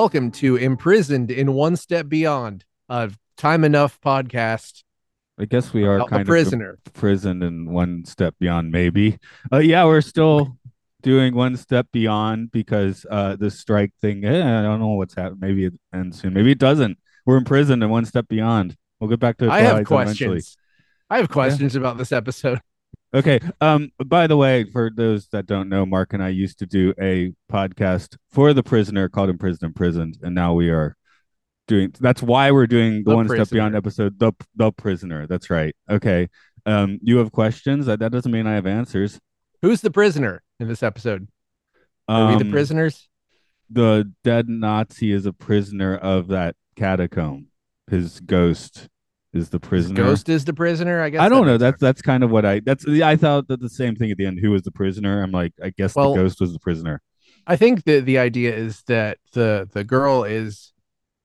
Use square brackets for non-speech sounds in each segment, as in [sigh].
Welcome to Imprisoned in One Step Beyond, a Time Enough podcast. I guess we are kind a prisoner. of and one step beyond, maybe. Uh, yeah, we're still doing one step beyond because uh, the strike thing. Eh, I don't know what's happening. Maybe it ends soon. Maybe it doesn't. We're imprisoned in one step beyond. We'll get back to. It. I have questions. eventually. I have questions about this episode. Okay. Um. By the way, for those that don't know, Mark and I used to do a podcast for the prisoner called "Imprisoned Imprisoned," and now we are doing. That's why we're doing the, The one step beyond episode. The the prisoner. That's right. Okay. Um. You have questions. That that doesn't mean I have answers. Who's the prisoner in this episode? Are we the Um, prisoners? The dead Nazi is a prisoner of that catacomb. His ghost is the prisoner. Ghost is the prisoner. I guess. I don't that know. That's that's kind of what I. That's I thought that the same thing at the end. Who was the prisoner? I'm like, I guess Well- the ghost was the prisoner. I think the the idea is that the the girl is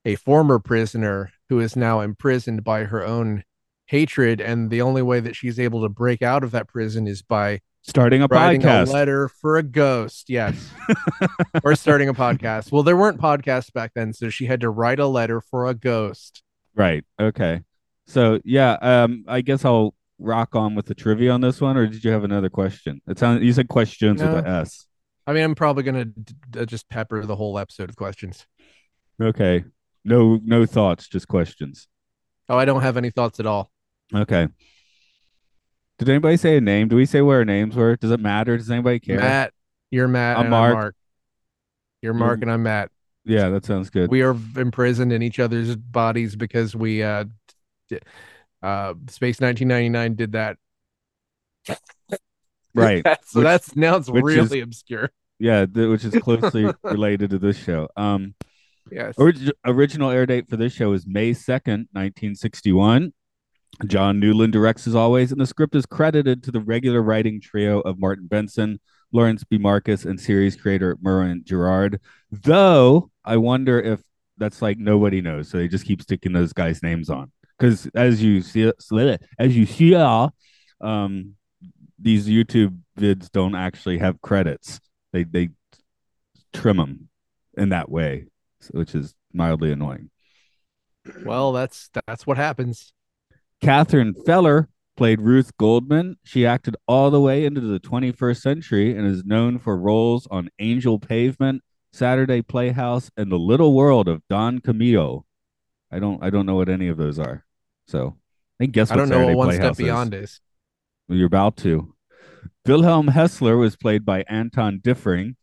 a former prisoner who is now imprisoned by her own hatred, and the only way that she's able to break out of that prison is by Starting a writing podcast. a letter for a ghost. Yes. [laughs] or starting a podcast. Well, there weren't podcasts back then, so she had to write a letter for a ghost. Right. Okay. So yeah, um, I guess I'll rock on with the trivia on this one, or did you have another question? It sounded you said questions with an S. I mean, I'm probably gonna d- d- just pepper the whole episode of questions. Okay. No, no thoughts, just questions. Oh, I don't have any thoughts at all. Okay. Did anybody say a name? Do we say where our names were? Does it matter? Does anybody care? Matt, you're Matt, I'm and Mark. I'm Mark. You're Mark, and I'm Matt. Yeah, that sounds good. We are imprisoned in each other's bodies because we uh, uh, Space 1999 did that. [laughs] right. [laughs] so Which- that's now it's which is- really obscure. Yeah, th- which is closely [laughs] related to this show. Um, Yes. Orig- original air date for this show is May 2nd, 1961. John Newland directs as always, and the script is credited to the regular writing trio of Martin Benson, Lawrence B. Marcus, and series creator Merwin Gerard. Though I wonder if that's like nobody knows, so they just keep sticking those guys' names on. Because as you see, as you see, um, these YouTube vids don't actually have credits. They they trim them in that way which is mildly annoying. Well, that's that's what happens. Catherine Feller played Ruth Goldman. She acted all the way into the 21st century and is known for roles on Angel Pavement, Saturday Playhouse, and The Little World of Don Camillo. I don't I don't know what any of those are. So I guess I what don't know Saturday what one step Playhouse is. beyond is. Well, You're about to. Wilhelm Hessler was played by Anton Diffring.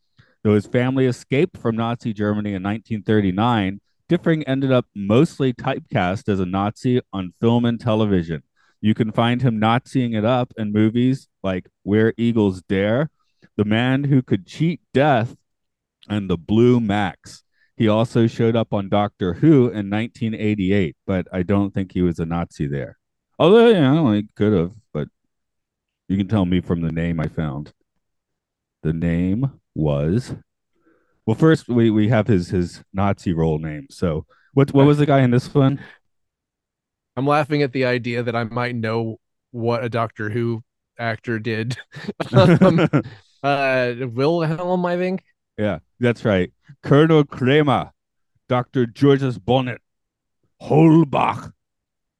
Though his family escaped from Nazi Germany in 1939, Diffring ended up mostly typecast as a Nazi on film and television. You can find him Naziing it up in movies like Where Eagles Dare, The Man Who Could Cheat Death, and The Blue Max. He also showed up on Doctor Who in 1988, but I don't think he was a Nazi there. Although, you know, he could have, but you can tell me from the name I found. The name was well. First, we we have his his Nazi role name. So, what what was the guy in this one? I'm laughing at the idea that I might know what a Doctor Who actor did. [laughs] um, [laughs] uh, Wilhelm, I think. Yeah, that's right. Colonel Kramer, Doctor Georges Bonnet, Holbach.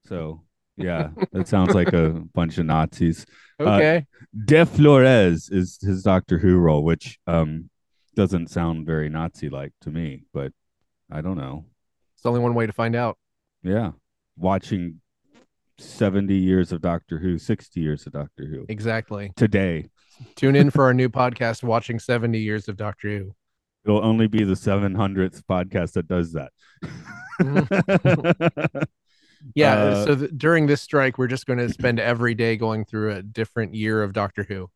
So, yeah, that sounds like a [laughs] bunch of Nazis. Uh, Okay. De Flores is his Doctor Who role, which um doesn't sound very Nazi like to me, but I don't know. it's only one way to find out. Yeah. Watching 70 years of Doctor Who, 60 years of Doctor Who Exactly. today. Tune in for our new podcast, Watching 70 Years of Doctor Who. It'll only be the 700th podcast that does that. [laughs] Yeah. Uh, so th- during this strike, we're just going to spend every day going through a different year of Doctor Who.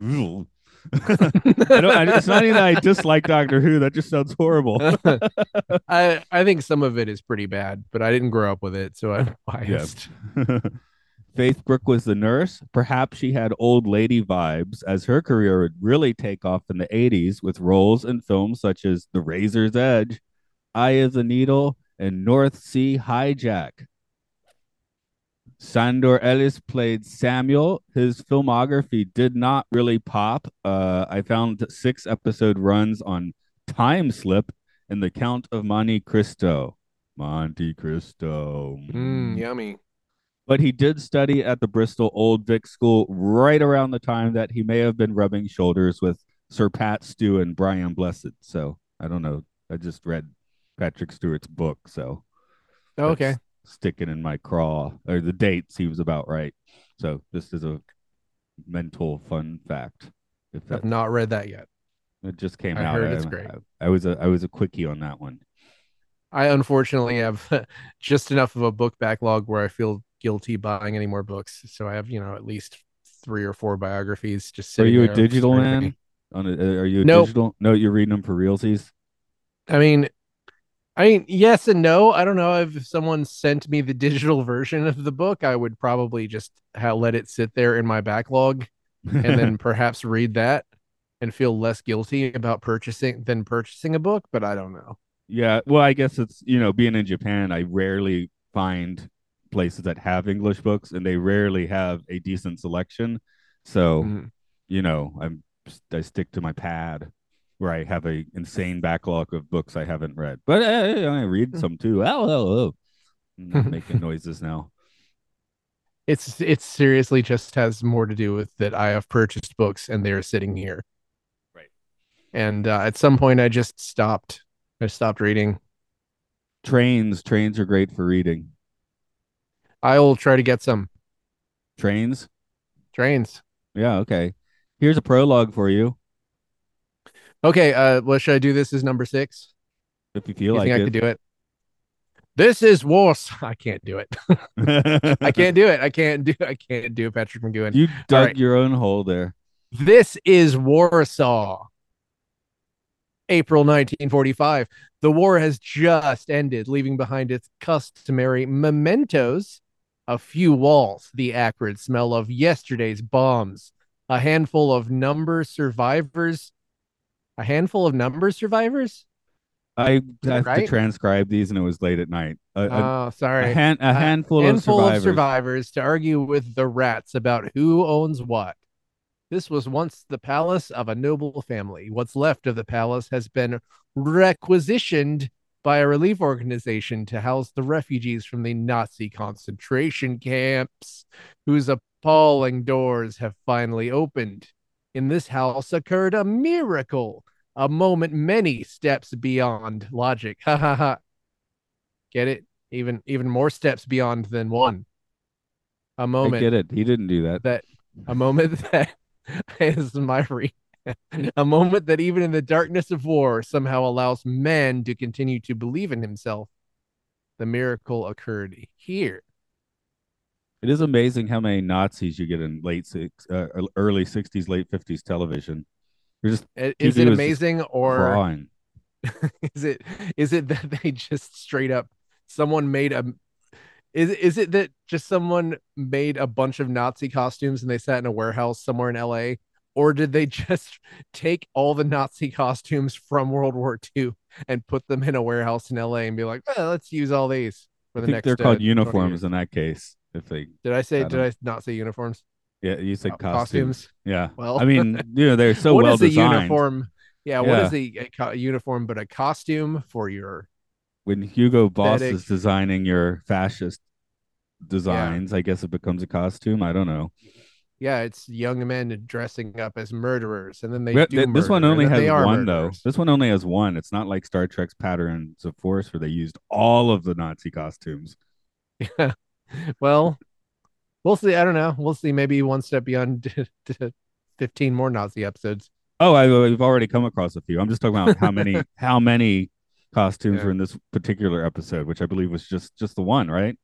[laughs] I it's not even that I dislike Doctor Who. That just sounds horrible. [laughs] I I think some of it is pretty bad, but I didn't grow up with it, so I'm biased. Faith Brook was the nurse. Perhaps she had old lady vibes, as her career would really take off in the 80s with roles in films such as The Razor's Edge, Eye of the Needle, and North Sea Hijack. Sandor Ellis played Samuel. His filmography did not really pop. Uh, I found six episode runs on Time Slip and The Count of Monte Cristo. Monte Cristo. Mm, yummy. But he did study at the Bristol Old Vic School right around the time that he may have been rubbing shoulders with Sir Pat Stew and Brian Blessed. So I don't know. I just read Patrick Stewart's book, so Oh, okay. sticking in my craw. Or the date seems about right. So this is a mental fun fact. If that I've not read that yet. it just came I out, heard it's I, great. I, I was a I was a quickie on that one. I unfortunately have [laughs] just enough of a book backlog where I feel guilty buying any more books. So I have, you know, at least three or four biographies just sitting. Are you a digital man? On a, uh, are you a Nope. digital? No, you're reading them for realties. I mean, I mean, yes and no. I don't know if someone sent me the digital version of the book, I would probably just ha- let it sit there in my backlog and then [laughs] perhaps read that and feel less guilty about purchasing than purchasing a book. But I don't know. Yeah, well, I guess it's you know, being in Japan, I rarely find places that have English books, and they rarely have a decent selection. So, Mhm. you know, I'm I stick to my pad where I have a insane backlog of books I haven't read, but I, I read some too. Oh, oh, oh. I'm [laughs] making noises now. It's it seriously just has more to do with that I have purchased books and they're sitting here. Right. And uh, at some point, I just stopped. I stopped reading. Trains, trains are great for reading. I will try to get some Trains, trains. yeah, okay. Here's a prologue for you, Okay. Uh, what should I do? This is number six. if you You feel like think I it. could do it? This is Wars. [laughs] I can't do it. [laughs] I can't do it. I can't do. I can't do Patrick McGoohan. you dug right. your own hole there. This is Warsaw. April 1945. The war has just ended, leaving behind its customary mementos, a few walls, the acrid smell of yesterday's bombs, a handful of number survivors. A handful of number survivors? I have to transcribe these, and it was late at night. A, a- Oh, a, sorry. hand, a handful, handful of of survivors. survivors to argue with the rats about who owns what. This was once the palace of a noble family. What's left of the palace has been requisitioned by a relief organization to house the refugees from the Nazi concentration camps, whose appalling doors have finally opened. In this house occurred a miracle, a moment many steps beyond logic. [laughs] Ha ha ha. Get it? Even even more steps beyond than one. A moment get it. He didn't do that. that a moment [laughs] that is my re- [laughs] a moment that even in the darkness of war somehow allows man to continue to believe in himself. The miracle occurred here. It is amazing how many Nazis you get in late six, uh, early '60s, late '50s television. You're just Is it amazing or [laughs] is it is it that they just straight up someone made a is is it that just someone made a bunch of Nazi costumes and they sat in a warehouse somewhere in LA or did they [laughs] just take all the Nazi costumes from World War II and put them in a warehouse in LA and be like, well, let's use all these for I the think next they're uh, called 20 uniforms in that case. If they, Did I say I did I not say uniforms? yeah, you said Uh, costumes. Yeah. Well, I mean, [laughs] you know, they're so what well is a designed. uniform? Yeah, what Yeah. is a, a co- uniform but a costume for your When Hugo Boss Aesthetic. is designing your fascist designs, I guess it becomes a costume. I don't know. Yeah, it's young men dressing up as murderers, and then they But do. th- this one only has one though. This one only has one. It's not like Star Trek's Patterns of Force where they used all of the Nazi costumes. Yeah, [laughs] Well, we'll see. I don't know. We'll see. Maybe one step beyond [laughs] fifteen more Nazi episodes. Oh, I, we've already come across a few. I'm just talking about how many [laughs] how many costumes Yeah. were in this particular episode, which I believe was just just the one, right?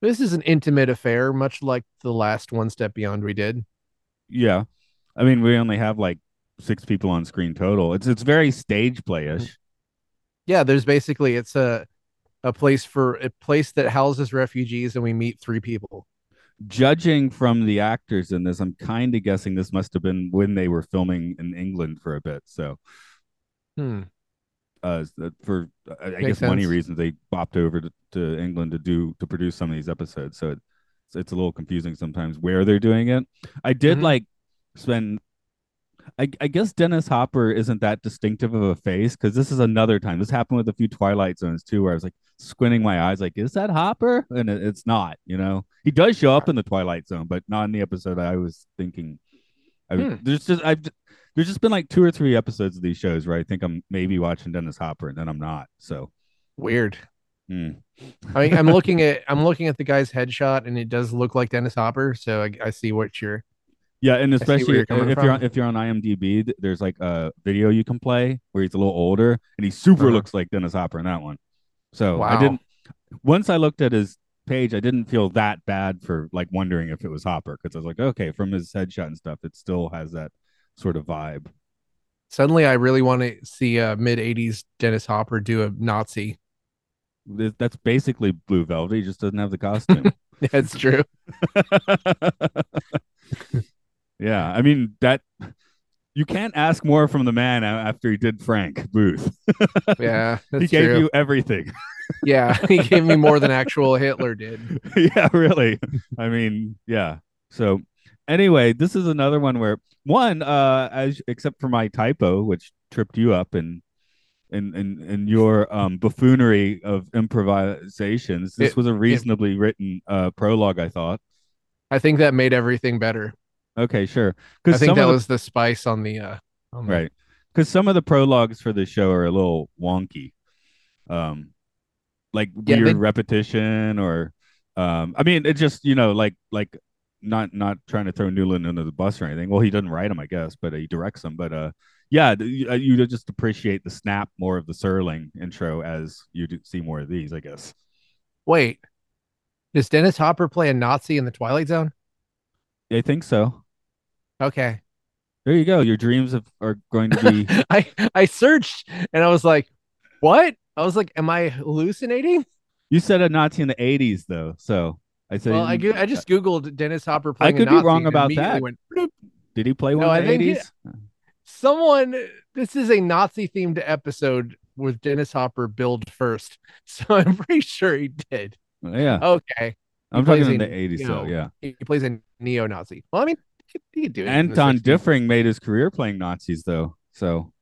This is an intimate affair, much like the last One Step Beyond we did. Yeah, I mean, we only have like six people on screen total. It's it's very stage playish. Yeah, there's basically it's a a place for a place that houses refugees, and we meet three people. Judging from the actors in this, I'm kind of guessing this must have been when they were filming in England for a bit. So, Hmm. Uh, for I I guess money reasons, they bopped over to, to England to do to produce some of these episodes. So it's it's a little confusing sometimes where they're doing it. I did Mhm. like spend. I, I guess Dennis Hopper isn't that distinctive of a face because this is another time. This happened with a few Twilight Zones too, where I was like squinting my eyes, like, is that Hopper? And it, it's not. You know, he does show up in the Twilight Zone, but not in the episode I was thinking. I, Hmm. There's just I've there's just been like two or three episodes of these shows where I think I'm maybe watching Dennis Hopper and then I'm not. So Weird. hmm. I mean, I'm looking at I'm looking at the guy's headshot, and it does look like Dennis Hopper. So I, I see what you're. yeah, and especially you're if coming you're on, if you're on IMDb, there's like a video you can play where he's a little older and he super Uh-huh. looks like Dennis Hopper in that one. So I didn't. Once I looked at his page, I didn't feel that bad for like wondering if it was Hopper because I was like, okay, from his headshot and stuff, it still has that sort of vibe. Suddenly, I really want to see a mid '80s Dennis Hopper do a Nazi. That's basically Blue Velvet. He just doesn't have the costume. [laughs] That's true. [laughs] yeah, I mean that you can't ask more from the man after he did Frank Booth. [laughs] Yeah, that's he gave true. you everything. Yeah, he gave me more than actual Hitler did. yeah, really. I mean, yeah. So anyway, this is another one where one, uh, as except for my typo, which tripped you up and and and and your um buffoonery of improvisations, this It- was a reasonably written uh prologue, I thought. I think that made everything better. Okay, sure. Because I think that the, was the spice on the uh on the- right because some of the prologues for the show are a little wonky um like Yeah, weird they- repetition or um i mean it just you know like like not not trying to throw newland under the bus or anything. Well he doesn't write them i guess but he directs them but uh yeah you, uh, you just appreciate the snap more of the Serling intro as you do see more of these i guess. Wait, does Dennis Hopper play a Nazi in the Twilight Zone? i think so. Okay, there you go. Your dreams of, are going to be [laughs] I I searched and I was like, what? I was like, am I hallucinating? you said a nazi in the 80s though so i said Well, I go- I just googled Dennis Hopper playing. a could be wrong about that. Went, did he play one No, in the he- 80s Someone, this is a Nazi themed episode with Dennis Hopper billed first, [laughs] so I'm pretty sure he did. yeah Okay, i'm plays talking in a, the 80s so yeah he plays a neo-Nazi. Well, I mean, he could, do it. Anton 60s. Diffring made his career playing Nazis, though. So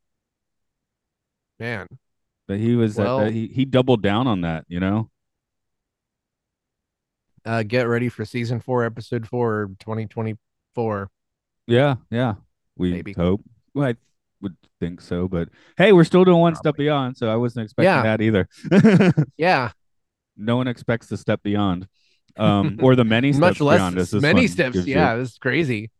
man. but he was uh, Well- that, he he doubled down on that, you know. Uh, get ready for season four, episode four, 2024. Yeah, yeah. We Maybe. hope. Well, I would think so, but hey, we're still doing one step beyond, so I wasn't expecting Yeah. that either. [laughs] Yeah, no one expects the step beyond, um, or the many [laughs] steps much less beyond. this many steps. Yeah, this is crazy.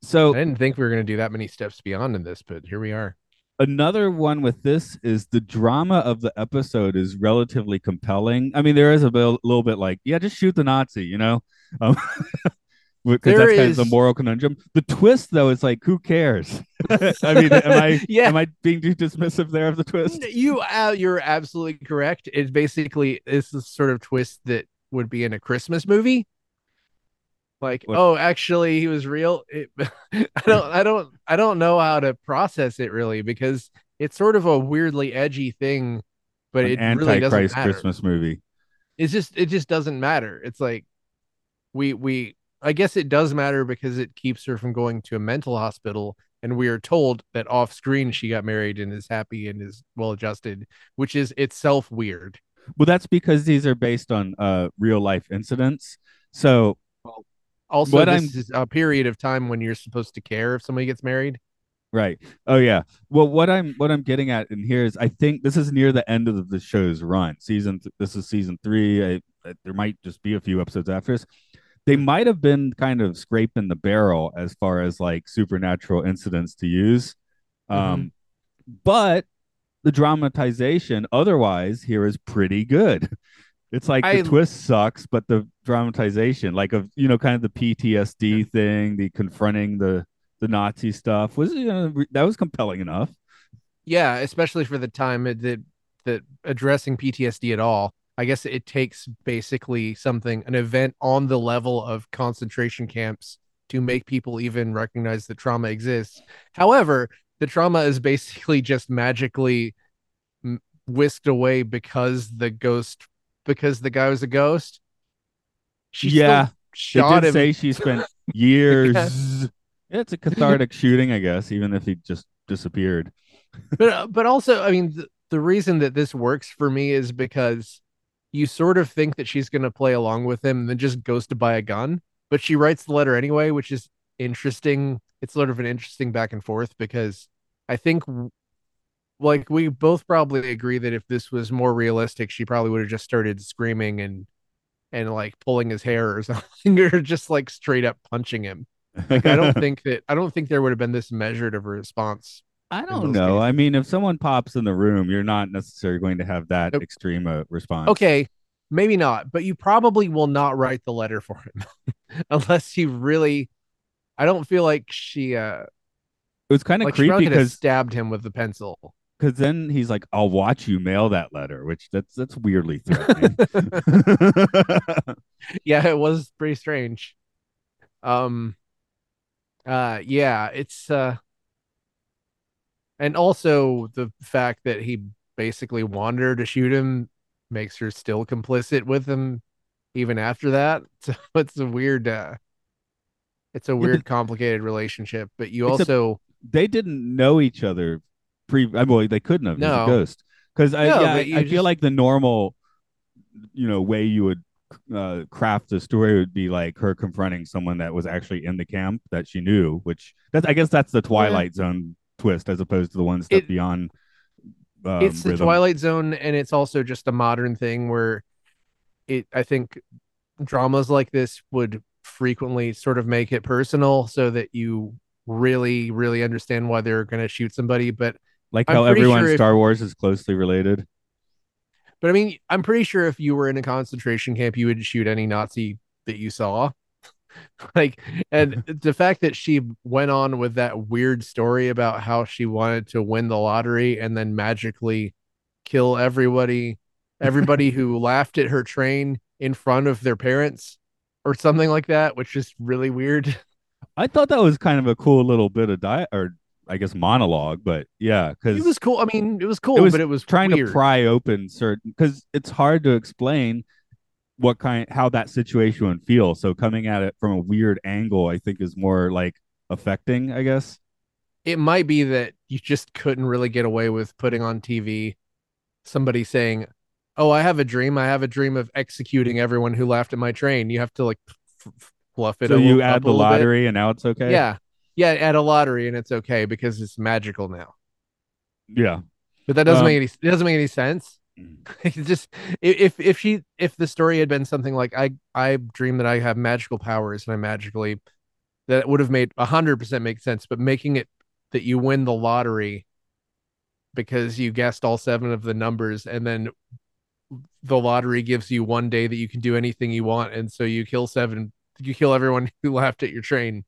So I didn't think we were going to do that many steps beyond in this, but here we are. Another one with this is the drama of the episode is relatively compelling. I mean, there is a bit, little bit like, yeah, just shoot the Nazi, you know, um, [laughs] because There that's kind of the moral conundrum. The twist, though, is like, who cares? [laughs] I mean, am I [laughs] Yeah. am I being too dismissive there of the twist? You uh, you're absolutely correct. It's basically it's the sort of twist that would be in a Christmas movie. Like, What- oh, actually, he was real. It, [laughs] I don't, I don't, I don't know how to process it really because it's sort of a weirdly edgy thing, but An it really doesn't matter. Christmas movie. It's just, it just doesn't matter. It's like we, we, I guess it does matter because it keeps her from going to a mental hospital, and we are told that off screen she got married and is happy and is well adjusted, which is itself weird. Well, that's because these are based on uh real life incidents. So Also, What this I'm- is a period of time when you're supposed to care if somebody gets married. Right. Oh yeah. Well, what I'm what I'm getting at in here is I think this is near the end of the show's run. Season th- this is season three. I, I- there might just be a few episodes after this. They might have been kind of scraping the barrel as far as like supernatural incidents to use. Um, but the dramatization otherwise here is pretty good. [laughs] It's like I- the twist sucks, but the dramatization, like of you know, kind of the PTSD thing, the confronting the the Nazi stuff, was you know that was compelling enough. Yeah, especially for the time that that addressing PTSD at all. I guess it takes basically something, an event on the level of concentration camps to make people even recognize that trauma exists. However, the trauma is basically just magically whisked away because the ghost, because the guy was a ghost. She yeah, shot they him. did say she spent [laughs] years. It's a cathartic shooting, I guess, even if he just disappeared. but uh, but also i mean the, the reason that this works for me is because you sort of think that she's going to play along with him and then just goes to buy a gun but she writes the letter anyway which is interesting it's sort of an interesting back and forth because i think like we both probably agree that if this was more realistic she probably would have just started screaming and and like pulling his hair or [laughs] something or just like straight up punching him like i don't [laughs] think that i don't think there would have been this measured of a response I don't those know. I mean, if someone pops in the room, you're not necessarily going to have that Nope. extreme a response. Okay, maybe not, but you probably will not write the letter for him [laughs] unless you really. I don't feel like she, uh, It was kind of like she creepy could have because stabbed him with the pencil. Because then he's like, "I'll watch you mail that letter," which that's that's weirdly [laughs] threatening. [laughs] yeah, it was pretty strange. Um, uh, yeah, it's uh, and also the fact that he basically wanted her to shoot him makes her still complicit with him even after that. [laughs] So it's a weird, uh, it's a weird, complicated relationship. But you Except- also, they didn't know each other pre. I mean, they couldn't have. No. A ghost. Because I, No, yeah, I, I feel like the normal, you know, way you would uh, craft the story would be like her confronting someone that was actually in the camp that she knew. Which that's I guess that's the Twilight Zone twist as opposed to the ones that It- beyond. Um, it's the rhythm. Twilight Zone, and it's also just a modern thing where it. I think dramas like this would frequently sort of make it personal, so that you really, really understand why they're going to shoot somebody. But like I'm how everyone sure if- Star Wars is closely related. But I mean, I'm pretty sure if you were in a concentration camp, you would shoot any Nazi that you saw. [laughs] like, and [laughs] the fact that she went on with that weird story about how she wanted to win the lottery and then magically kill everybody, everybody who [laughs] laughed at her train in front of their parents or something like that, which is really weird. I thought that was kind of a cool little bit of diet, or I guess monologue, but yeah, because It was cool. I mean, it was cool, was but it was trying weird. to pry open certain because it's hard to explain what kind how that situation would feel. So coming at it from a weird angle, I think is more like affecting, I guess. it might be that you just couldn't really get away with putting on TV somebody saying, "Oh, I have a dream. I have a dream of executing everyone who laughed at my train." You have to like f- f- fluff it. so a you little- add the little bit. lottery and now it's okay. Yeah, yeah, at a lottery and it's okay because it's magical now. yeah. But that doesn't Um, make any. It doesn't make any sense. [laughs] It's just if if she if the story had been something like I I dream that I have magical powers and I magically that would have made a hundred percent make sense. But making it that you win the lottery because you guessed all seven of the numbers and then the lottery gives you one day that you can do anything you want and so you kill seven you kill everyone [laughs] who laughed at your train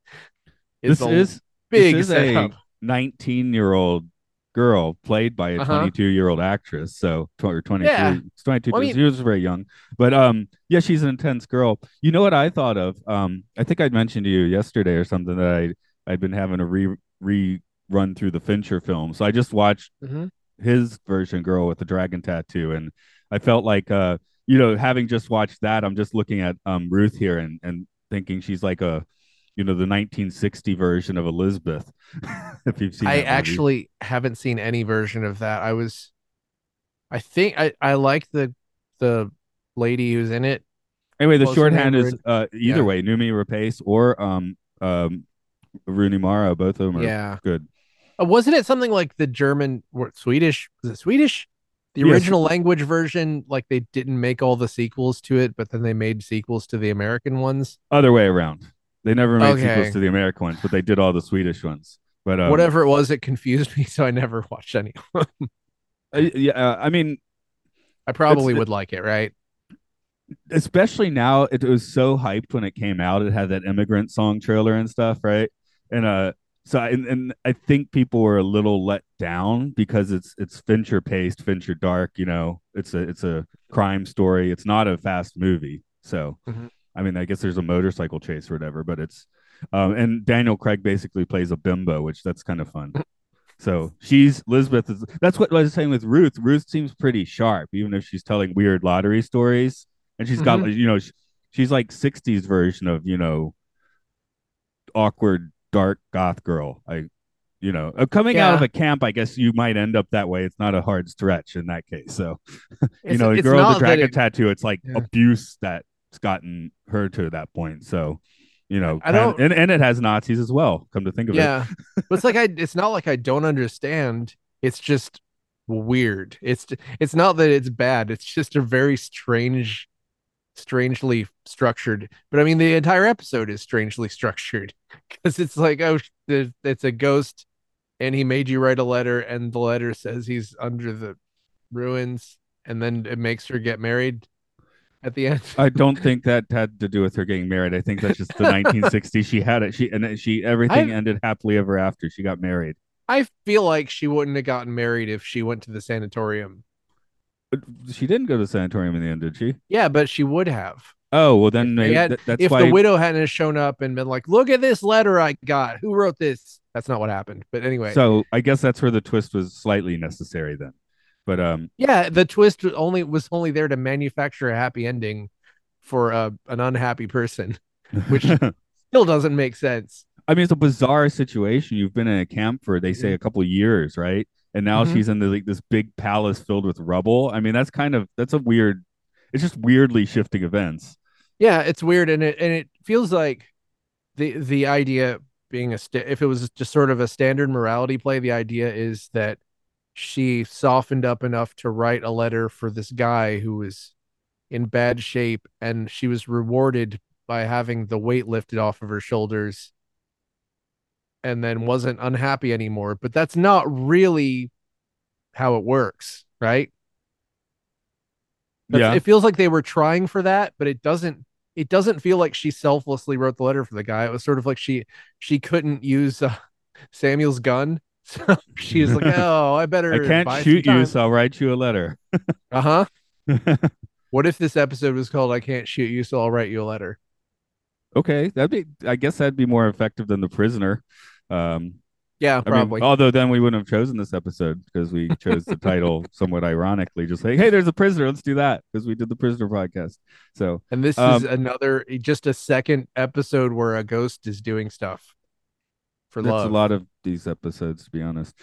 This a is big this is a 19 year old girl played by a Uh-huh. 22 year old actress. So or 22, Yeah. it's 22. Well, I mean- she was very young, but um, yeah, she's an intense girl. You know what I thought of? Um, I think I'd mentioned to you yesterday or something that I I'd been having a re re run through the Fincher film. So I just watched Mhm. his version, Girl with the Dragon Tattoo, and I felt like uh, you know, having just watched that, I'm just looking at um Ruth here and and thinking she's like a you know the 1960 version of Elizabeth. [laughs] if you've seen, I actually haven't seen any version of that. I was, I think I I like the the lady who's in it. anyway, the what was her shorthand is uh either Yeah. way, Noomi Rapace or um um Rooney Mara. Both of them are Yeah, good. uh, wasn't it something like the German or Swedish? Was it Swedish? The Yes. original language version, like they didn't make all the sequels to it, but then they made sequels to the American ones. Other way around. They never made Okay. sequels to the American ones, but they did all the Swedish ones. But um, Whatever it was, it confused me, [laughs] so I never watched any. of uh, yeah, uh, I mean, I probably would like it, right? especially now it was so hyped when it came out it had that immigrant song trailer and stuff right and uh so and, and i think people were a little let down because it's it's fincher paced fincher dark you know it's a it's a crime story it's not a fast movie so Mhm. I mean i guess there's a motorcycle chase or whatever but it's um and daniel craig basically plays a bimbo which that's kind of fun so she's Lisbeth is that's what I was saying with Ruth. Ruth seems pretty sharp, even if she's telling weird lottery stories. And she's got you know, sh- she's like 60s version of, you know, awkward, dark goth girl. I you know, uh, coming out of a camp, I guess you might end up that way. It's not a hard stretch in that case. So, [laughs] you know, the girl with the dragon it- tattoo, it's like Yeah. abuse that's gotten her to that point. So, you know, I don't- and, and it has Nazis as well, come to think of it. yeah. [laughs] But it's like i it's not like i don't understand. It's just weird. It's it's not that it's bad. It's just a very strange strangely structured but i mean the entire episode is strangely [laughs] structured because it's like oh it's a ghost and he made you write a letter and the letter says he's under the ruins and then it makes her get married at the end I don't think [laughs] that had to do with her getting married. I think that's just the 1960s. She had it. She and she everything I- ended happily ever after. She got married. i feel like she wouldn't have gotten married if she went to the sanatorium But she didn't go to the sanatorium in the end, did she? yeah but she would have Oh well, then If maybe had- th- that's if why. the widow hadn't shown up and been like, "Look at this letter I got. Who wrote this?" That's not what happened. But anyway, So I guess that's where the twist was slightly necessary then. But um, yeah, the twist was only was only there to manufacture a happy ending for a, an unhappy person. [laughs] Which- Still doesn't make sense. I mean, it's a bizarre situation. You've been in a camp for they say a couple years, right? And now Mhm. she's in the, like this big palace filled with rubble. I mean, that's kind of that's a weird. It's just weirdly shifting events. Yeah, it's weird, and it and it feels like the the idea being a sta- if it was just sort of a standard morality play, the idea is that she softened up enough to write a letter for this guy who was in bad shape, and she was rewarded by having the weight lifted off of her shoulders, and then wasn't unhappy anymore. But that's not really how it works, right? That's- yeah, It feels like they were trying for that, but it doesn't it doesn't feel like she selflessly wrote the letter for the guy. It was sort of like she she couldn't use uh, [laughs] Samuel's gun. So [laughs] she was like, [laughs] "Oh, I better I can't shoot you, time." so I'll write you a letter. [laughs] Uh-huh. What if this episode was called I can't shoot you, so I'll write you a letter? okay, that'd be. I guess that'd be more effective than the prisoner. Um, Yeah, I mean, probably. although then we wouldn't have chosen this episode because we chose the title somewhat ironically, just like, hey, there's a prisoner, let's do that because we did the prisoner podcast. So and this is um, another just a second episode where a ghost is doing stuff for that's love. a lot of these episodes, to be honest.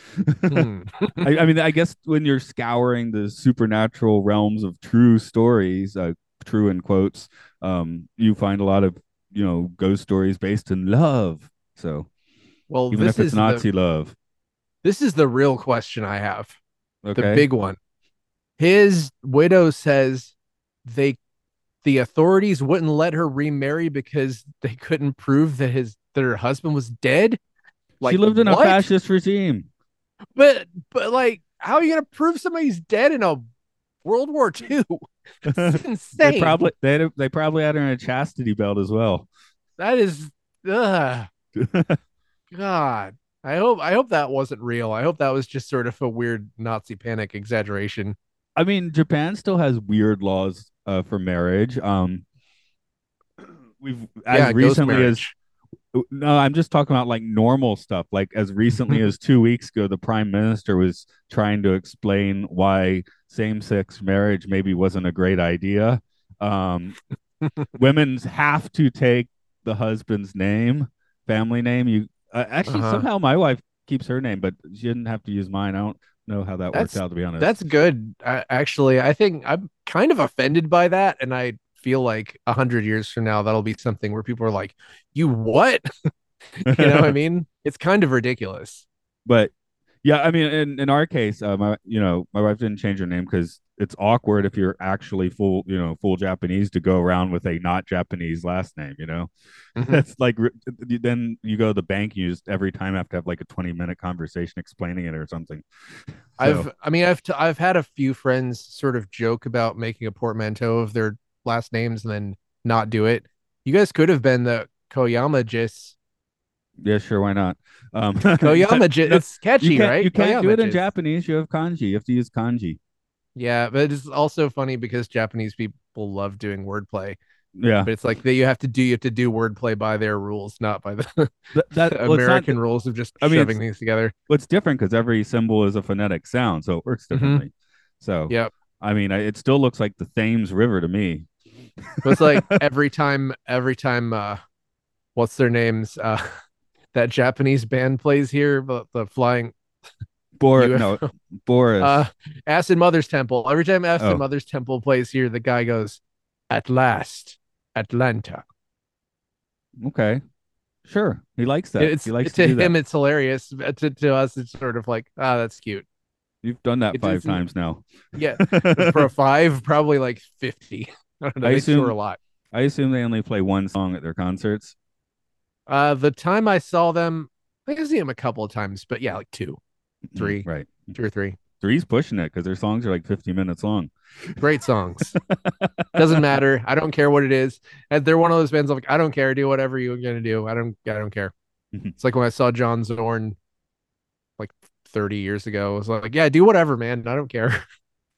Hmm. [laughs] [laughs] I, I mean, I guess when you're scouring the supernatural realms of true stories, uh, true in quotes, um, you find a lot of you know ghost stories based in love. So well, even this if it's is Nazi the, love, this is the real question I have. okay, the big one. His widow says they the authorities wouldn't let her remarry because they couldn't prove that his that her husband was dead. She lived in a fascist regime. But but like, how are you gonna prove somebody's dead in a World War [laughs] II? [laughs] That's insane. They probably they had, they probably had her in a chastity belt as well. that is ugh, [laughs] God. I hope I hope that wasn't real. I hope that was just sort of a weird Nazi panic exaggeration. I mean, Japan still has weird laws uh, for marriage. Um, [clears throat] we've as yeah, recently as. No, I'm just talking about like normal stuff. Like as recently as two weeks ago, the prime minister was trying to explain why same-sex marriage maybe wasn't a great idea. Um, [laughs] women have to take the husband's name, family name. You uh, actually Uh-huh. somehow my wife keeps her name, but she didn't have to use mine. I don't know how that That's- worked out to be honest. That's good. I, actually, I think I'm kind of offended by that, and I feel like a hundred years from now that'll be something where people are like, "You what?" [laughs] you know what I [laughs] mean? It's kind of ridiculous. but yeah, I mean, in in our case, uh, my you know my wife didn't change her name because it's awkward if you're actually full you know full Japanese to go around with a not Japanese last name. You know, [laughs] Mhm. that's like then you go to the bank, you just every time have to have like a twenty minute conversation explaining it or something. So, I've, I mean, I've, t- I've had a few friends sort of joke about making a portmanteau of their last names and then not do it. You guys could have been the Koyama Jis. Yeah, sure. Why not? Um, [laughs] Koyama Jis. It's catchy, you right? You can't do it in Japanese. You have kanji. You have to use kanji. Yeah, but it's also funny because Japanese people love doing wordplay. Yeah, But it's like that you have to do you have to do wordplay by their rules, not by the Th- that [laughs] well, not- American rules of just I mean, shoving things together. What's different because every symbol is a phonetic sound, so it works differently. So Yep. I mean, I, it still looks like the Thames River to me. But it's like every time every time uh what's their names? Uh [laughs] that Japanese band plays here, but the flying [laughs] Bor- UFO. no, Boris. uh Acid Mother's Temple. Every time Acid Oh. Mother's Temple plays here, the guy goes, At last, Atlanta. okay, sure. He likes that. It's he likes to to do him that. it's hilarious. To, to us, it's sort of like, ah, that's cute. You've done that it five times now. Yeah. [laughs] For a five, probably like fifty. [laughs] I know. I assume- a lot. I assume they only play one song at their concerts. Uh the time I saw them, I think I've seen them a couple of times, but yeah, like two, Mm, Three. right? two or three. Three's pushing it because their songs are like 50 minutes long. Great songs. [laughs] Doesn't matter. I don't care what it is. And they're one of those bands I'm like, I don't care. Do whatever you're gonna do. I don't I don't care. Mhm. it's like when I saw John Zorn like 30 years ago. I was like, yeah, do whatever, man. I don't care.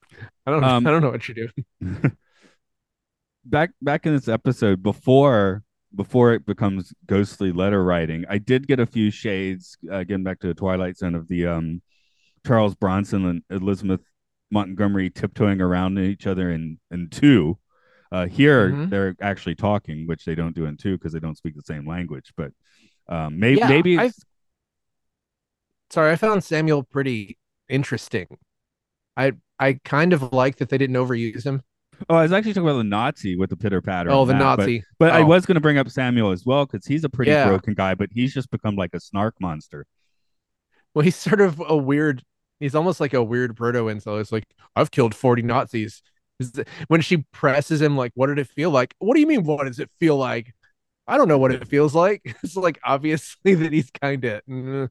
[laughs] I don't Um, I don't know what you're doing. Back back in this episode before before it becomes ghostly letter writing, I did get a few shades uh, getting back to the Twilight Zone of the um, Charles Bronson and Elizabeth Montgomery tiptoeing around each other in in two. Uh, here Mhm. they're actually talking, which they don't do in two because they don't speak the same language. But um, maybe Yeah, maybe I- Sorry, I found Samuel pretty interesting. I I kind of like that they didn't overuse him. Oh, I was actually talking about the Nazi with the pitter patter. Oh, the that, Nazi. But I Oh. was going to bring up Samuel as well because he's a pretty Yeah. broken guy, but he's just become like a snark monster. Well, he's sort of a weird. He's almost like a weird proto incel. It's like I've killed forty Nazis. When she presses him, like, what did it feel like? What do you mean? What does it feel like? I don't know what it feels like. [laughs] It's like obviously [laughs] that he's kind of mm,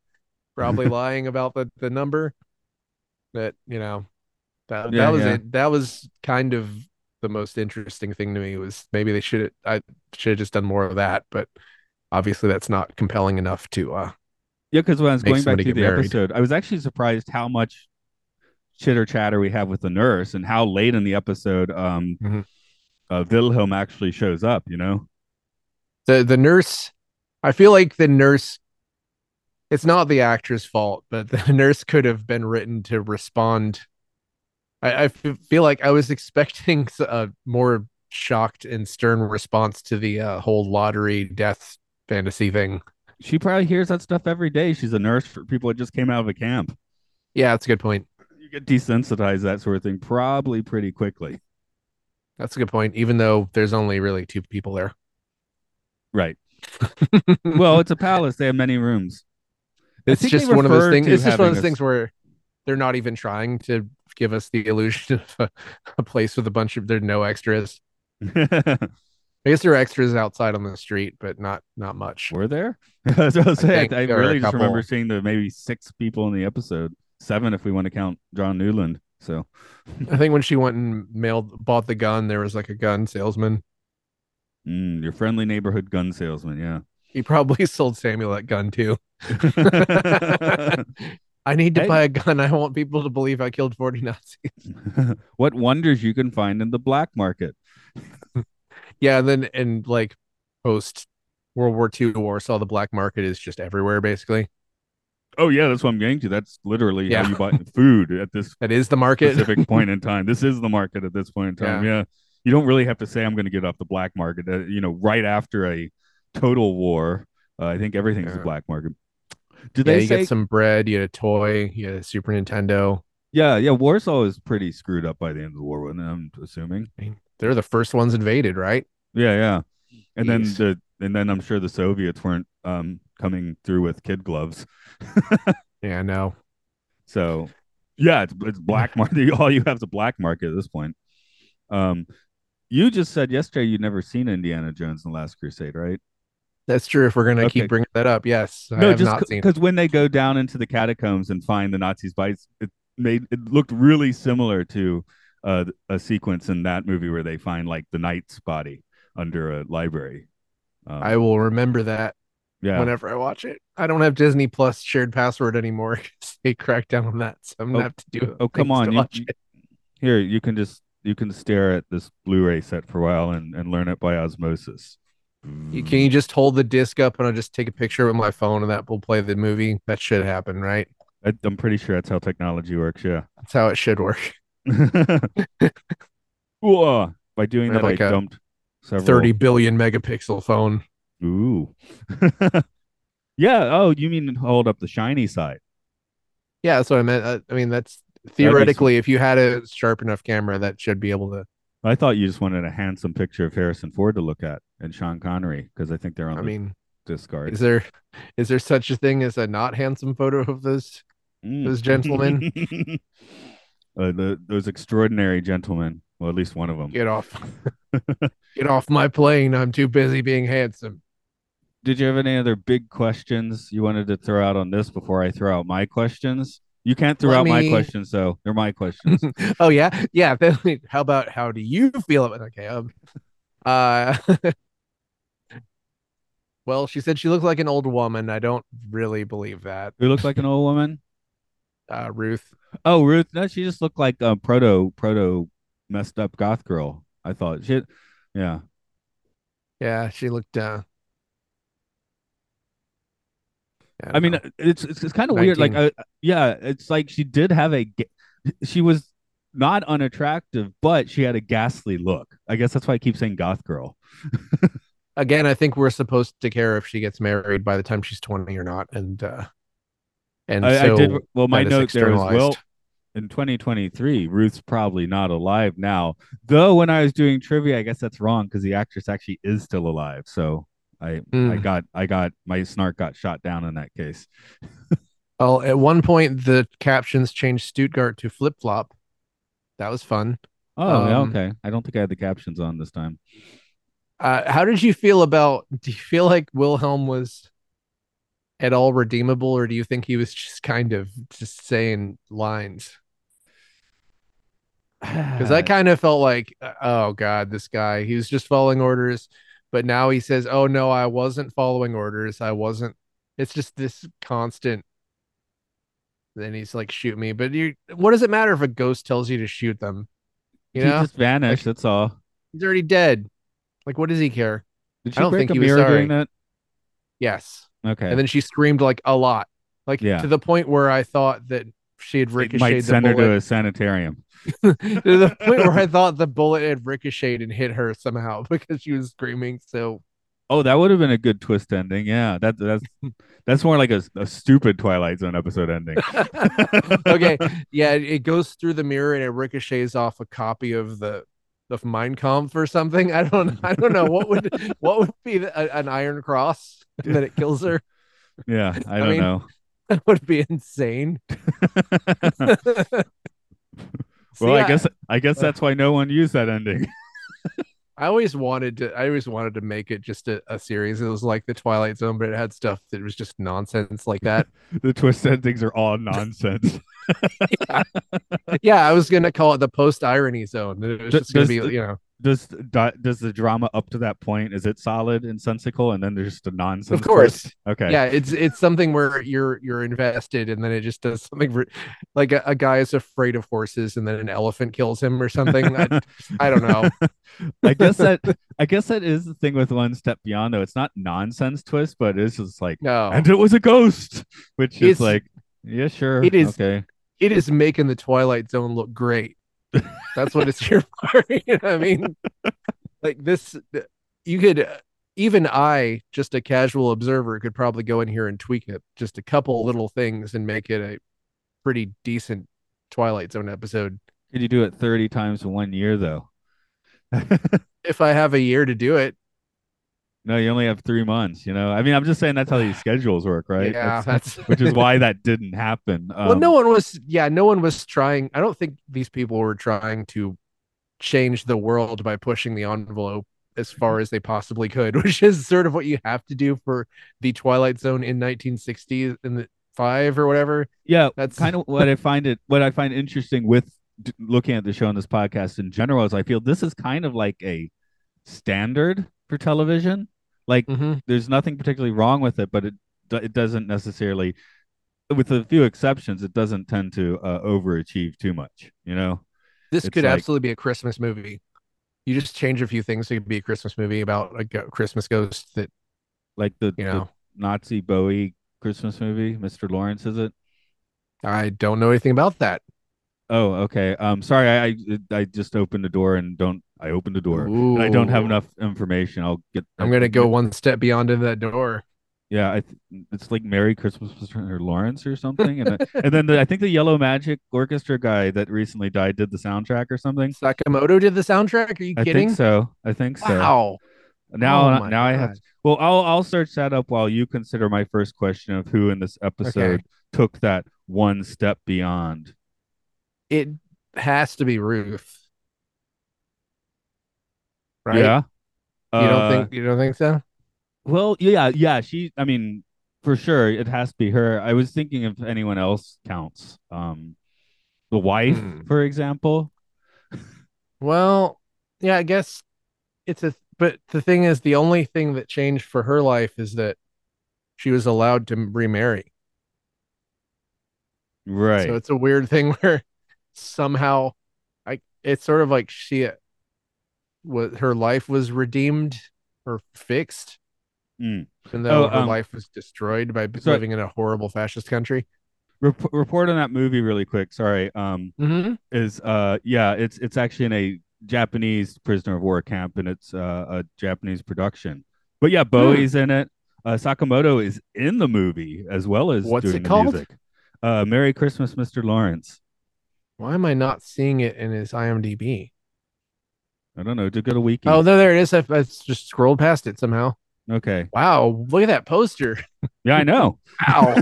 probably [laughs] lying about the the number. But you know, that Yeah, that was yeah. it. That was kind of the most interesting thing to me was maybe they should I should have just done more of that. But obviously, that's not compelling enough to uh Yeah, because when I was going back to the married. episode, I was actually surprised how much chitter chatter we have with the nurse and how late in the episode um Mhm. uh, Wilhelm actually shows up. You know, the the nurse i feel like the nurse it's not the actor's fault but [laughs] the nurse could have been written to respond i, I feel like i was [laughs] expecting a more shocked and stern response to the uh, whole lottery death fantasy thing she probably hears that stuff every day. She's a nurse for people that just came out of a camp. yeah that's a good point You get desensitized that sort of thing probably pretty quickly. that's a good point even though there's only really two people there Right. [laughs] Well, it's a palace. They have many rooms. It's just one of those things it's just one of those a- things where they're not even trying to give us the illusion of a, a place with a bunch of there's no extras [laughs] I guess there are extras outside on the street, but not not much. Were there? [laughs] As I was saying, I, there really just remember seeing the maybe six people in the episode, seven if we want to count John Newland. So [laughs] I think when she went and mailed bought the gun, there was like a gun salesman. mm, your friendly neighborhood gun salesman, yeah. He probably sold Samuel that gun too. I need to Hey. buy a gun. I want people to believe I killed 40 Nazis. [laughs] what wonders you can find in the black market. Yeah, and then and like post World War II Warsaw, the black market is just everywhere basically. Oh yeah, that's what I'm getting to. That's literally Yeah. how you buy food at this [laughs] That is the market. specific [laughs] point in time. This is the market at this point in time. Yeah. You don't really have to say I'm going to get off the black market. Uh, you know, right after a total war, uh, I think everything's the Yeah. black market. Did yeah, they you say get some bread, you get a toy, you get a Super Nintendo. Yeah, yeah, Warsaw is pretty screwed up by the end of the war, wasn't it? I'm assuming. I mean, they're the first ones invaded, right? Yeah, yeah. And then the and then I'm sure the Soviets weren't um coming through with kid gloves. [laughs] Yeah, no. So yeah, it's it's black market. [laughs] All you have is a black market at this point. Um you just said yesterday you'd never seen Indiana Jones and the Last Crusade, right? That's true. If we're gonna Okay. keep bringing that up, yes, I no, have just not seen. it. because when they go down into the catacombs and find the Nazis' bites, it made it looked really similar to uh, a sequence in that movie where they find like the knight's body under a library. Um, I will remember that yeah. whenever I watch it. I don't have Disney Plus shared password anymore [laughs] because they cracked down on that, so I'm gonna Oh, have to do. It. Oh, come on, you-. Here, you can just you can stare at this Blu-ray set for a while and, and learn it by osmosis. You, can you just hold the disc up and I'll just take a picture with my phone and that will play the movie? That should happen, right? I, I'm pretty sure that's how technology works. Yeah. That's how it should work. [laughs] [laughs] Whoa. By doing that, like I a dumped several. 30 billion megapixel phone. Ooh. [laughs] yeah. Oh, you mean hold up the shiny side? Yeah, that's what I meant. Uh, I mean, that's theoretically, if you had a sharp enough camera, that should be able to. I thought you just wanted a handsome picture of Harrison Ford to look at and Sean Connery because I think they're on I the mean, discard. is there is there such a thing as a not handsome photo of those? Mm. those gentlemen? [laughs] uh, the, those extraordinary gentlemen. Well, at least one of them. Get off, [laughs] get off my plane! I'm too busy being handsome. Did you have any other big questions you wanted to throw out on this before I throw out my questions? You can't throw Let out my questions, though. They're my questions. [laughs] oh yeah, yeah. [laughs] How about how do you feel about? Okay, um, uh, [laughs] well, she said she looked like an old woman. I don't really believe that. Who looks like an old woman? Uh, Ruth. Oh, Ruth. No, she just looked like a proto proto messed up goth girl. I thought she, yeah. Yeah, she looked. uh I mean, no. it's it's, it's kind of weird. Like, 19. uh, yeah, it's like she did have a. She was not unattractive, but she had a ghastly look. I guess that's why I keep saying goth girl. [laughs] again, I think we're supposed to care if she gets married by the time she's twenty or not, and uh and I, so I did. Well, my note there was well. In 2023, Ruth's probably not alive now. Though when I was doing trivia, I guess that's wrong because the actress actually is still alive. So I I Mm. got I got my snark got shot down in that case. [laughs] Well, at one point the captions changed Stuttgart to flip flop. That was fun. Oh, yeah, Um, okay. I don't think I had the captions on this time. Uh, how did you feel about? Do you feel like Wilhelm was at all redeemable, or do you think he was just kind of just saying lines? [sighs] Because I kind of felt like, uh, oh god, this guy, he was just following orders, but now he says, oh no, I wasn't following orders. I wasn't. It's just this constant. Then he's like, shoot me, but you. What does it matter if a ghost tells you to shoot them? You he know, just vanished. that's all. he's already dead. Like, what does he care? Did I don't break think a he was mirror sorry. doing that? Yes. Okay. And then she screamed like a lot, like Yeah. to the point where I thought that she had ricocheted. it might the send her to a sanitarium. [laughs] to the point where I thought the bullet had ricocheted and hit her somehow [laughs] because she was screaming. So Oh, that would have been a good twist ending. Yeah, that that's that's more like a, a stupid Twilight Zone episode ending. [laughs] okay, yeah, it goes through the mirror and it ricochets off a copy of the of Mein Kampf or something. I don't I don't know what would what would be the, a- an Iron Cross that it kills her. Yeah, I I don't mean- know. [laughs] That would be insane. [laughs] [laughs] See, well, I guess I guess uh, that's why no one used that ending. I always wanted to. I always wanted to make it just a, a series. It was like the Twilight Zone, but it had stuff that was just nonsense like that. the twist endings are all nonsense. yeah, yeah. I was gonna call it the post irony zone. It was Does- just gonna be, the- you know, does does the drama up to that point is it solid and sensical, and then there's just a nonsense? of course. Okay. Yeah, it's it's something where you're you're invested, and then it just does something like a, a guy is afraid of horses, and then an elephant kills him or something. I, [laughs] I don't know. I guess that I guess that is the thing with One Step Beyond, though. It's not nonsense twist, but it's just like, No, and it was a ghost, which is like, yeah, sure, it is- okay. it is making the Twilight Zone look great. That's what it's here for. [laughs] you know I mean? Like this, you could even I, just a casual observer, could probably go in here and tweak it just a couple little things and make it a pretty decent Twilight Zone episode. Could you do it thirty times in one year, though? [laughs] If I have a year to do it, no, you only have three months. You know, I mean, I'm just saying that's how these schedules work, right? yeah, That's- that's [laughs] which is [laughs] why that didn't happen. well, Um, no one was. Yeah, no one was trying. I don't think these people were trying to change the world by pushing the envelope as far as they possibly could, [laughs] which is sort of what you have to do for the Twilight Zone in 1960 in the five or whatever. yeah That's kind of what I find it what I find interesting with d- looking at the show and this podcast in general is I feel this is kind of like a standard for television. Like Mhm. there's nothing particularly wrong with it, but it it doesn't necessarily, with a few exceptions, it doesn't tend to uh, overachieve too much. You know? This It's could like- absolutely be a Christmas movie. You just change a few things, it could be a Christmas movie about a go- Christmas ghost that Like the, you the know. Nazi Bowie Christmas movie, Mr. Lawrence, is it? I don't know anything about that. Oh, okay. Um, sorry, I I, I just opened the door and don't I opened the door and I don't have enough information. I'll get. I'm gonna go one step beyond into that door. Yeah, I th- it's like Merry Christmas, Mr. Lawrence or something, and then- [laughs] and then the, I think the Yellow Magic Orchestra guy that recently died did the soundtrack or something. Sakamoto did the soundtrack. Are you I kidding? think so. I think so. Wow. Now, Oh uh, my now I have. God. Well, I'll I'll search that up while you consider my first question of who in this episode took that one step beyond. It has to be Ruth. Right? Yeah. You don't Uh, think you don't think so? Well, yeah, yeah. She, I mean, for sure, it has to be her. I was thinking if anyone else counts. Um, the wife, Hmm. for example. Well, yeah, I guess it's a but the thing is the only thing that changed for her life is that she was allowed to remarry. Right. So it's a weird thing [laughs] where somehow I it's sort of like she was her life was redeemed or fixed, Mm. even though Oh, her um, life was destroyed by so- living in a horrible fascist country. Rep- report on that movie really quick. Sorry. Um, Mm-hmm. is uh, yeah, it's it's actually in a Japanese prisoner of war camp, and it's uh, a Japanese production. But Hmm. yeah, Bowie's in it. Uh, Sakamoto is in the movie as well as What's doing it the called? music. Uh, Merry Christmas, Mr. Lawrence. Why am I not seeing it in his IMDb? I don't know. To go to wiki. Oh, no, there it is. I, I just scrolled past it somehow. okay. Wow, look at that poster. [laughs] Yeah, I know. Wow.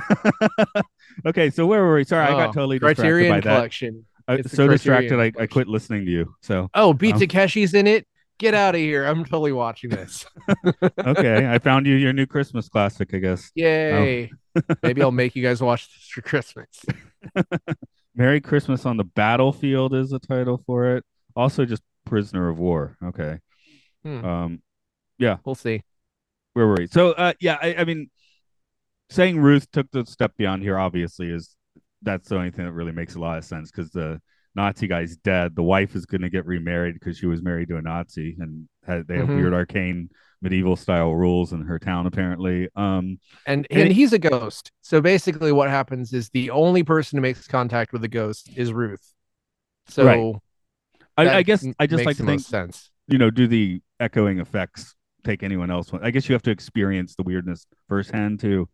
[laughs] okay, so where were we? Sorry, I got Oh, totally distracted Criterion by that. collection. I, It's the so distracted, I, I quit listening to you. So Oh, Beat Oh. Um, Takeshi's in it. Get out of here. I'm totally watching [laughs] this. okay, I found you your new Christmas classic, I guess. Yay. Oh. Maybe I'll make you guys watch this for Christmas. Merry Christmas on the Battlefield is the title for it. Also, just Prisoner of War. Okay. Hmm. Um, yeah, We'll see. where were we? So, uh, yeah, I, I mean, saying Ruth took the step beyond here obviously is that's the only thing that really makes a lot of sense because the Nazi guy's dead. The wife is going to get remarried because she was married to a Nazi, and had, they have Mhm. weird arcane medieval style rules in her town apparently. Um, And And and it- he's a ghost. So basically what happens is the only person who makes contact with the ghost is Ruth. So Right. I, I guess I just like to think sense. you know, do the echoing effects take anyone else? I guess you have to experience the weirdness firsthand to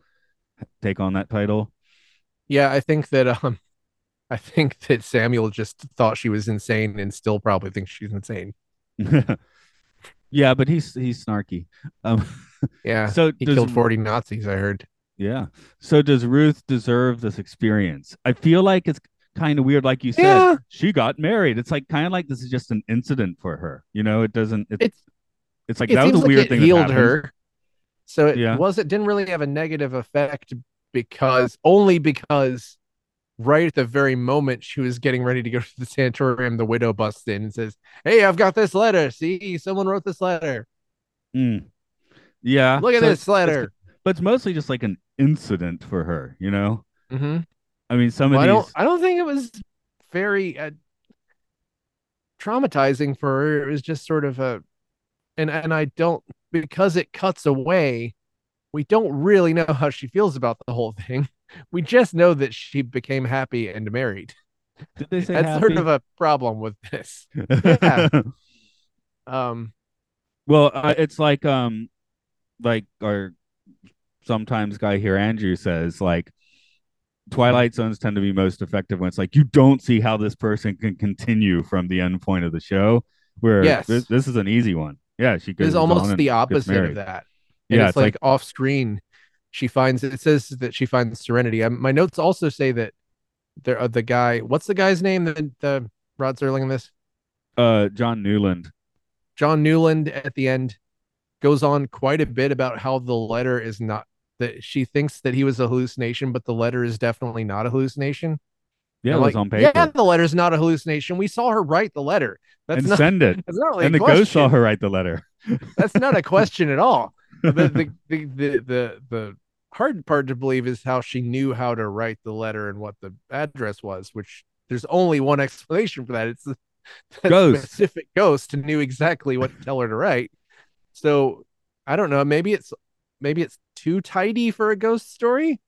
take on that title. Yeah, I think that um [laughs] I think that Samuel just thought she was insane and still probably thinks she's insane. [laughs] yeah, but he's he's snarky. Um, [laughs] Yeah. so he does, killed 40 Nazis, I heard. Yeah. So does Ruth deserve this experience? I feel like it's kind of weird, like you said. Yeah. She got married. It's like kind of like this is just an incident for her. You know, it doesn't. It, It's it's like it that was a like weird it thing. healed her. So it Yeah. was it didn't really have a negative effect because only because right at the very moment she was getting ready to go to the sanatorium, the widow busts in and says, Hey, I've got this letter. See, someone wrote this letter. Mm. Yeah. Look at so this it's- letter. But it's mostly just like an incident for her. You know. Mm-hmm. I mean, some Well, I don't these. I don't think it was very uh, traumatizing for her. It was just sort of a and and I don't because it cuts away, we don't really know how she feels about the whole thing. [laughs] We just know that she became happy and married. Did they say That's sort of a problem with this. [laughs] Yeah. Um well, uh, it's like um, like our sometimes guy here Andrew says like Twilight Zones tend to be most effective when it's like you don't see how this person can continue from the end point of the show. Where Yes. this, this is an easy one. Yeah, she goes is almost the opposite of that. And Yeah, it's, like, off screen. She finds it says that she finds serenity. Um, my notes also say that there uh, the guy, what's the guy's name? The, the Rod Serling in this? uh John Newland. John Newland at the end goes on quite a bit about how the letter is not that she thinks that he was a hallucination, but the letter is definitely not a hallucination. Yeah, it was like, on paper. Yeah, the letter's not a hallucination. We saw her write the letter. That's and not. send it. [laughs] That's not really and the ghost saw her write the letter. [laughs] That's not a question at all. The, [laughs] the, the, the, the, the hard part to believe is how she knew how to write the letter and what the address was, which there's only one explanation for that. It's the Ghost. specific ghost knew exactly what to tell her to write. So I don't know. Maybe it's maybe it's too tidy for a ghost story.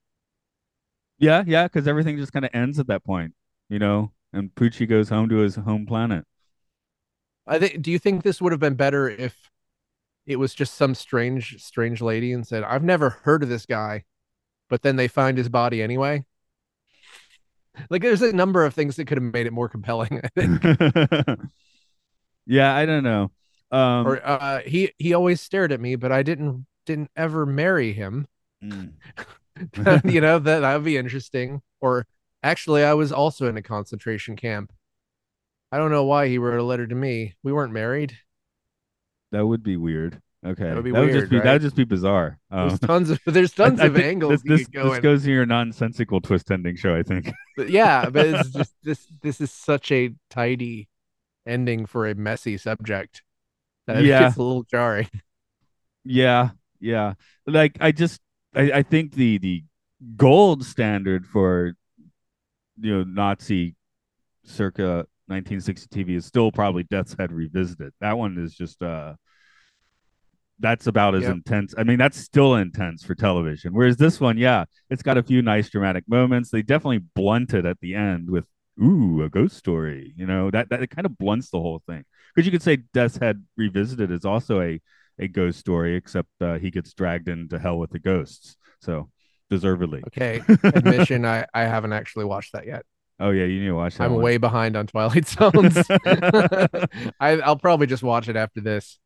Yeah, yeah, because everything just kind of ends at that point, you know. And Poochie goes home to his home planet. I think. Do you think this would have been better if it was just some strange, strange lady and said, "I've never heard of this guy," but then they find his body anyway? Like, there's a number of things that could have made it more compelling. I think. [laughs] yeah, I don't know. Um, or uh, he he always stared at me, but I didn't didn't ever marry him. mm. [laughs] you know that that would be interesting. Or actually, I was also in a concentration camp. I don't know why he wrote a letter to me. We weren't married. that would be weird. Okay, That would be just weird, be right? that would just be bizarre. There's Um, tons of there's [laughs] tons I of angles This, this, go this goes to your nonsensical twist ending show. I think. [laughs] But yeah, but it's just this this is such a tidy ending for a messy subject that I Yeah. it's a little jarring. Yeah, yeah. Like I just I, I think the the gold standard for you know Nazi circa 1960 TV is still probably Death's Head Revisited. That one is just uh that's about as Yep. intense. I mean, that's still intense for television. Whereas this one, yeah, it's got a few nice dramatic moments. They definitely blunted at the end with ooh, a ghost story. You know, that that it kind of blunts the whole thing. Because you could say Death's Head Revisited is also a a ghost story, except uh, he gets dragged into hell with the ghosts. So deservedly. Okay, [laughs] admission, I I haven't actually watched that yet. Oh yeah, you need to watch that. I'm one. way behind on Twilight [laughs] Zones. [laughs] I I'll probably just watch it after this.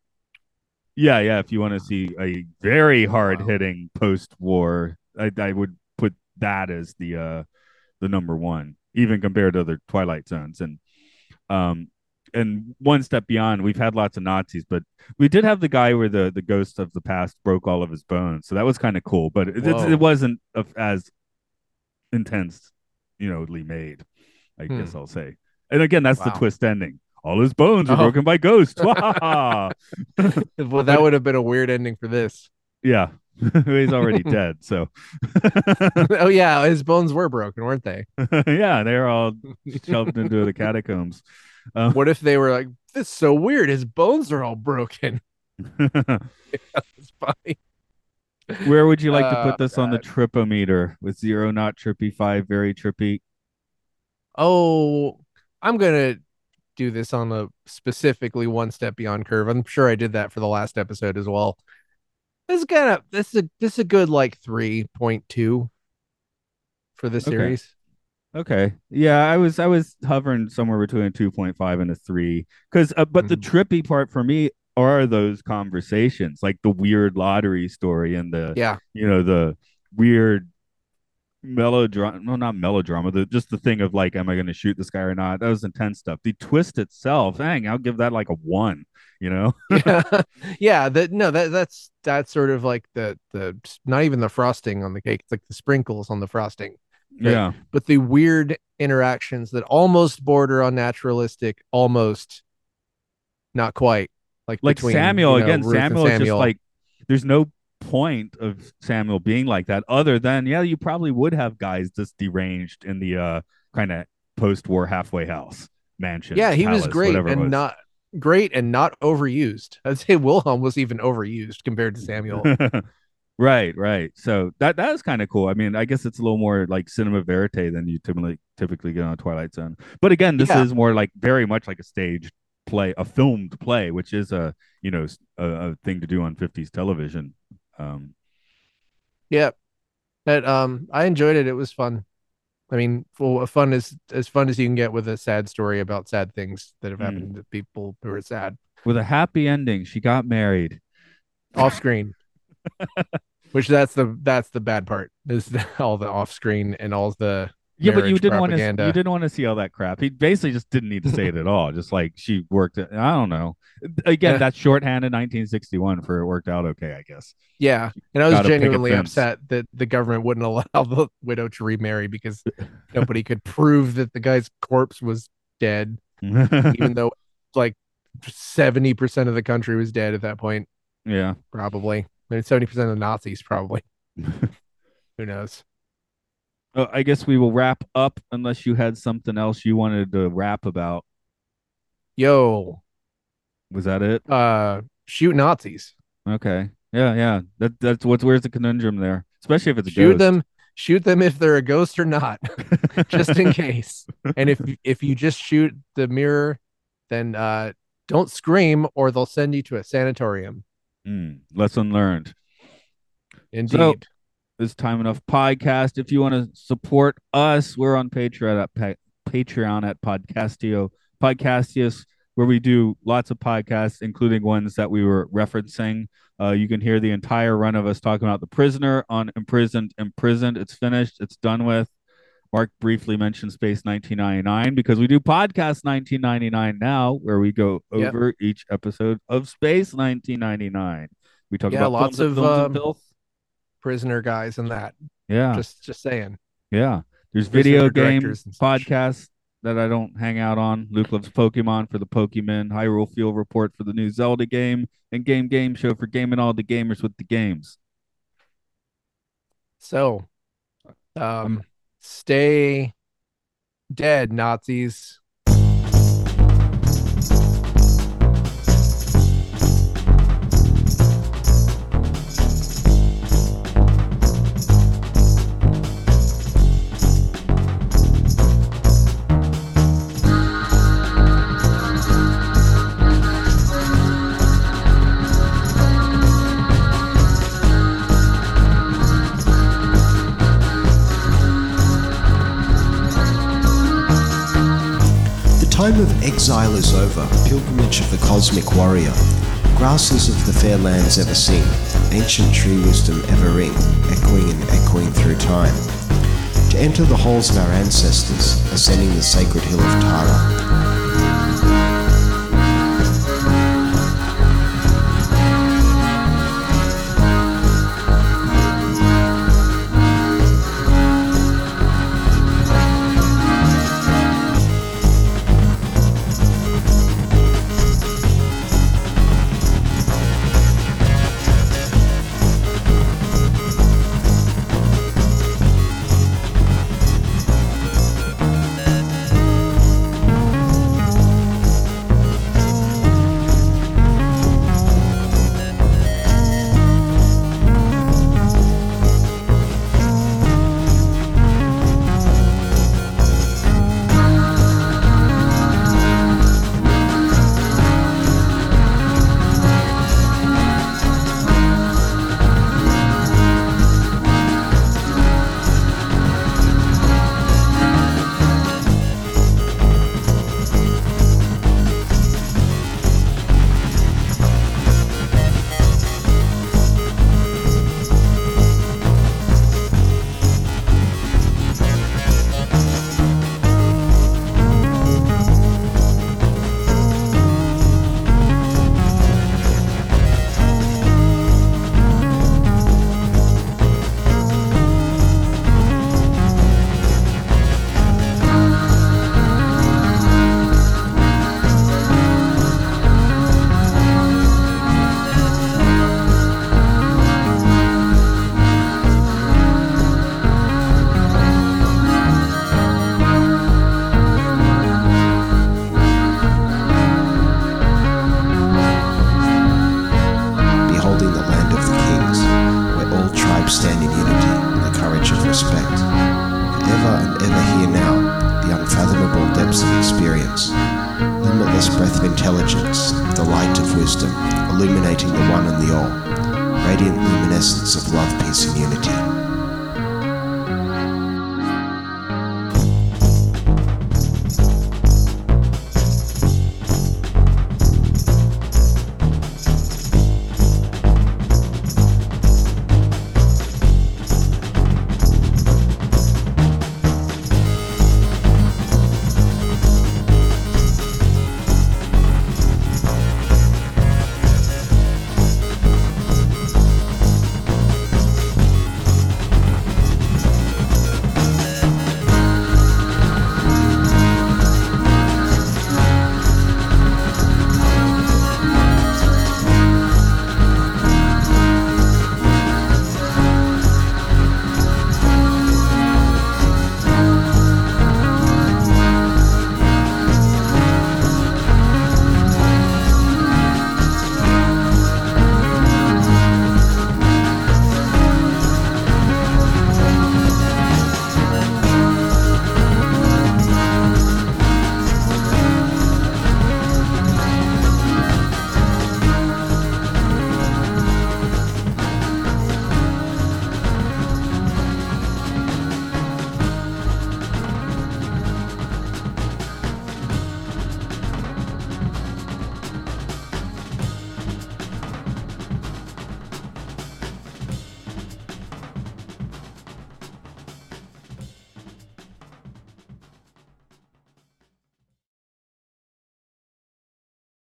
Yeah, yeah. If you want to see a very hard hitting post war, I, I would put that as the uh the number one, even compared to other Twilight Zones. And um and one step beyond, we've had lots of Nazis, but we did have the guy where the the ghost of the past broke all of his bones, so that was kind of cool. But it, it, it wasn't as intense, you know, made. I Hmm. guess I'll say. And again, that's the twist ending. All his bones are Oh. broken by ghosts. [laughs] Well, that would have been a weird ending for this. Yeah. [laughs] He's already dead. So, [laughs] oh yeah, his bones were broken, weren't they? yeah, they're all shoved into the catacombs. Um, What if they were like, "This is so weird. His bones are all broken." [laughs] [laughs] It's funny. Where would you like to Oh, put this on the tripometer with zero not trippy, five very trippy? Oh, I'm gonna do this on a specifically one step beyond curve. I'm sure I did that for the last episode as well. This is kind of this is a this is a good like three point two for the Okay. series. Okay. Yeah, I was I was hovering somewhere between a 2.5 and a 3 cuz uh, but the Mhm. trippy part for me are those conversations, like the weird lottery story and the Yeah, you know the weird melodrama no not melodrama the just the thing of like am i going to shoot this guy or not that was intense stuff the twist itself dang i'll give that like a one you know [laughs] yeah, [laughs] yeah. That no, that that's that's sort of like the the not even the frosting on the cake. It's like the sprinkles on the frosting. Right. yeah but the weird interactions that almost border on naturalistic, almost not quite. Like like between, samuel you know, again Ruth and samuel is just like there's no point of samuel being like that other than yeah you probably would have guys just deranged in the uh kind of post-war halfway house mansion yeah, he was great and was. not great and not overused. I'd say Wilhelm was even overused compared to Samuel. [laughs] right, right. So that that is kind of cool. I mean, I guess it's a little more like cinema verite than you typically typically get on Twilight Zone. But again, this Yeah. is more like very much like a staged play, a filmed play, which is a you know a thing to do on 50s television. Um, yeah, but um, I enjoyed it. It was fun. I mean, well, fun is as fun as you can get with a sad story about sad things that have Mm. happened to people who are sad with a happy ending, she got married. off screen. [laughs] Which that's the that's the bad part is [laughs] all the off screen and all the Yeah, but you didn't want to. You didn't want to see all that crap. He basically just didn't need to say it at all. Just like she worked. It, I don't know. Again, Yeah. that's shorthanded 1961 for it worked out okay, I guess. Yeah, and I was Gotta pick a genuinely upset that the government wouldn't [laughs] allow the widow to remarry because nobody could prove that the guy's corpse was dead, even though like seventy percent of the country was dead at that point. yeah. Probably, I mean, seventy percent of the Nazis probably. [laughs] Who knows? Uh, I guess we will wrap up unless you had something else you wanted to rap about. Yo, Was that it? uh, shoot Nazis. Okay. Yeah, yeah. That that's what's where's the conundrum there? Especially if it's a Shoot ghost. them. Shoot them if they're a ghost or not, [laughs] just in case. And if if you just shoot the mirror, then uh, don't scream, or they'll send you to a sanatorium. Mm, lesson learned. Indeed. this time enough podcast. If you want to support us, we're on Patreon at pa- Patreon at Podcastio Podcastius, where we do lots of podcasts, including ones that we were referencing. Uh, you can hear the entire run of us talking about the prisoner on imprisoned, imprisoned. It's finished. It's done with. Mark briefly mentioned Space 1999 because we do podcast 1999 now, where we go Yep. over each episode of Space 1999. We talk Yeah, about lots of, um. Prisoner guys and that. Yeah, Just just saying. yeah. There's video game podcasts that I don't hang out on. Luke loves Pokemon for the Pokemon, Hyrule Field Report for the new Zelda game, and Game Game Show for gaming all the gamers with the games. So, um, stay dead, Nazis. Time of exile is over, pilgrimage of the cosmic warrior. Grasses of the fair lands ever sing, ancient tree wisdom ever ring, echoing and echoing through time. To enter the halls of our ancestors, ascending the sacred hill of Tara.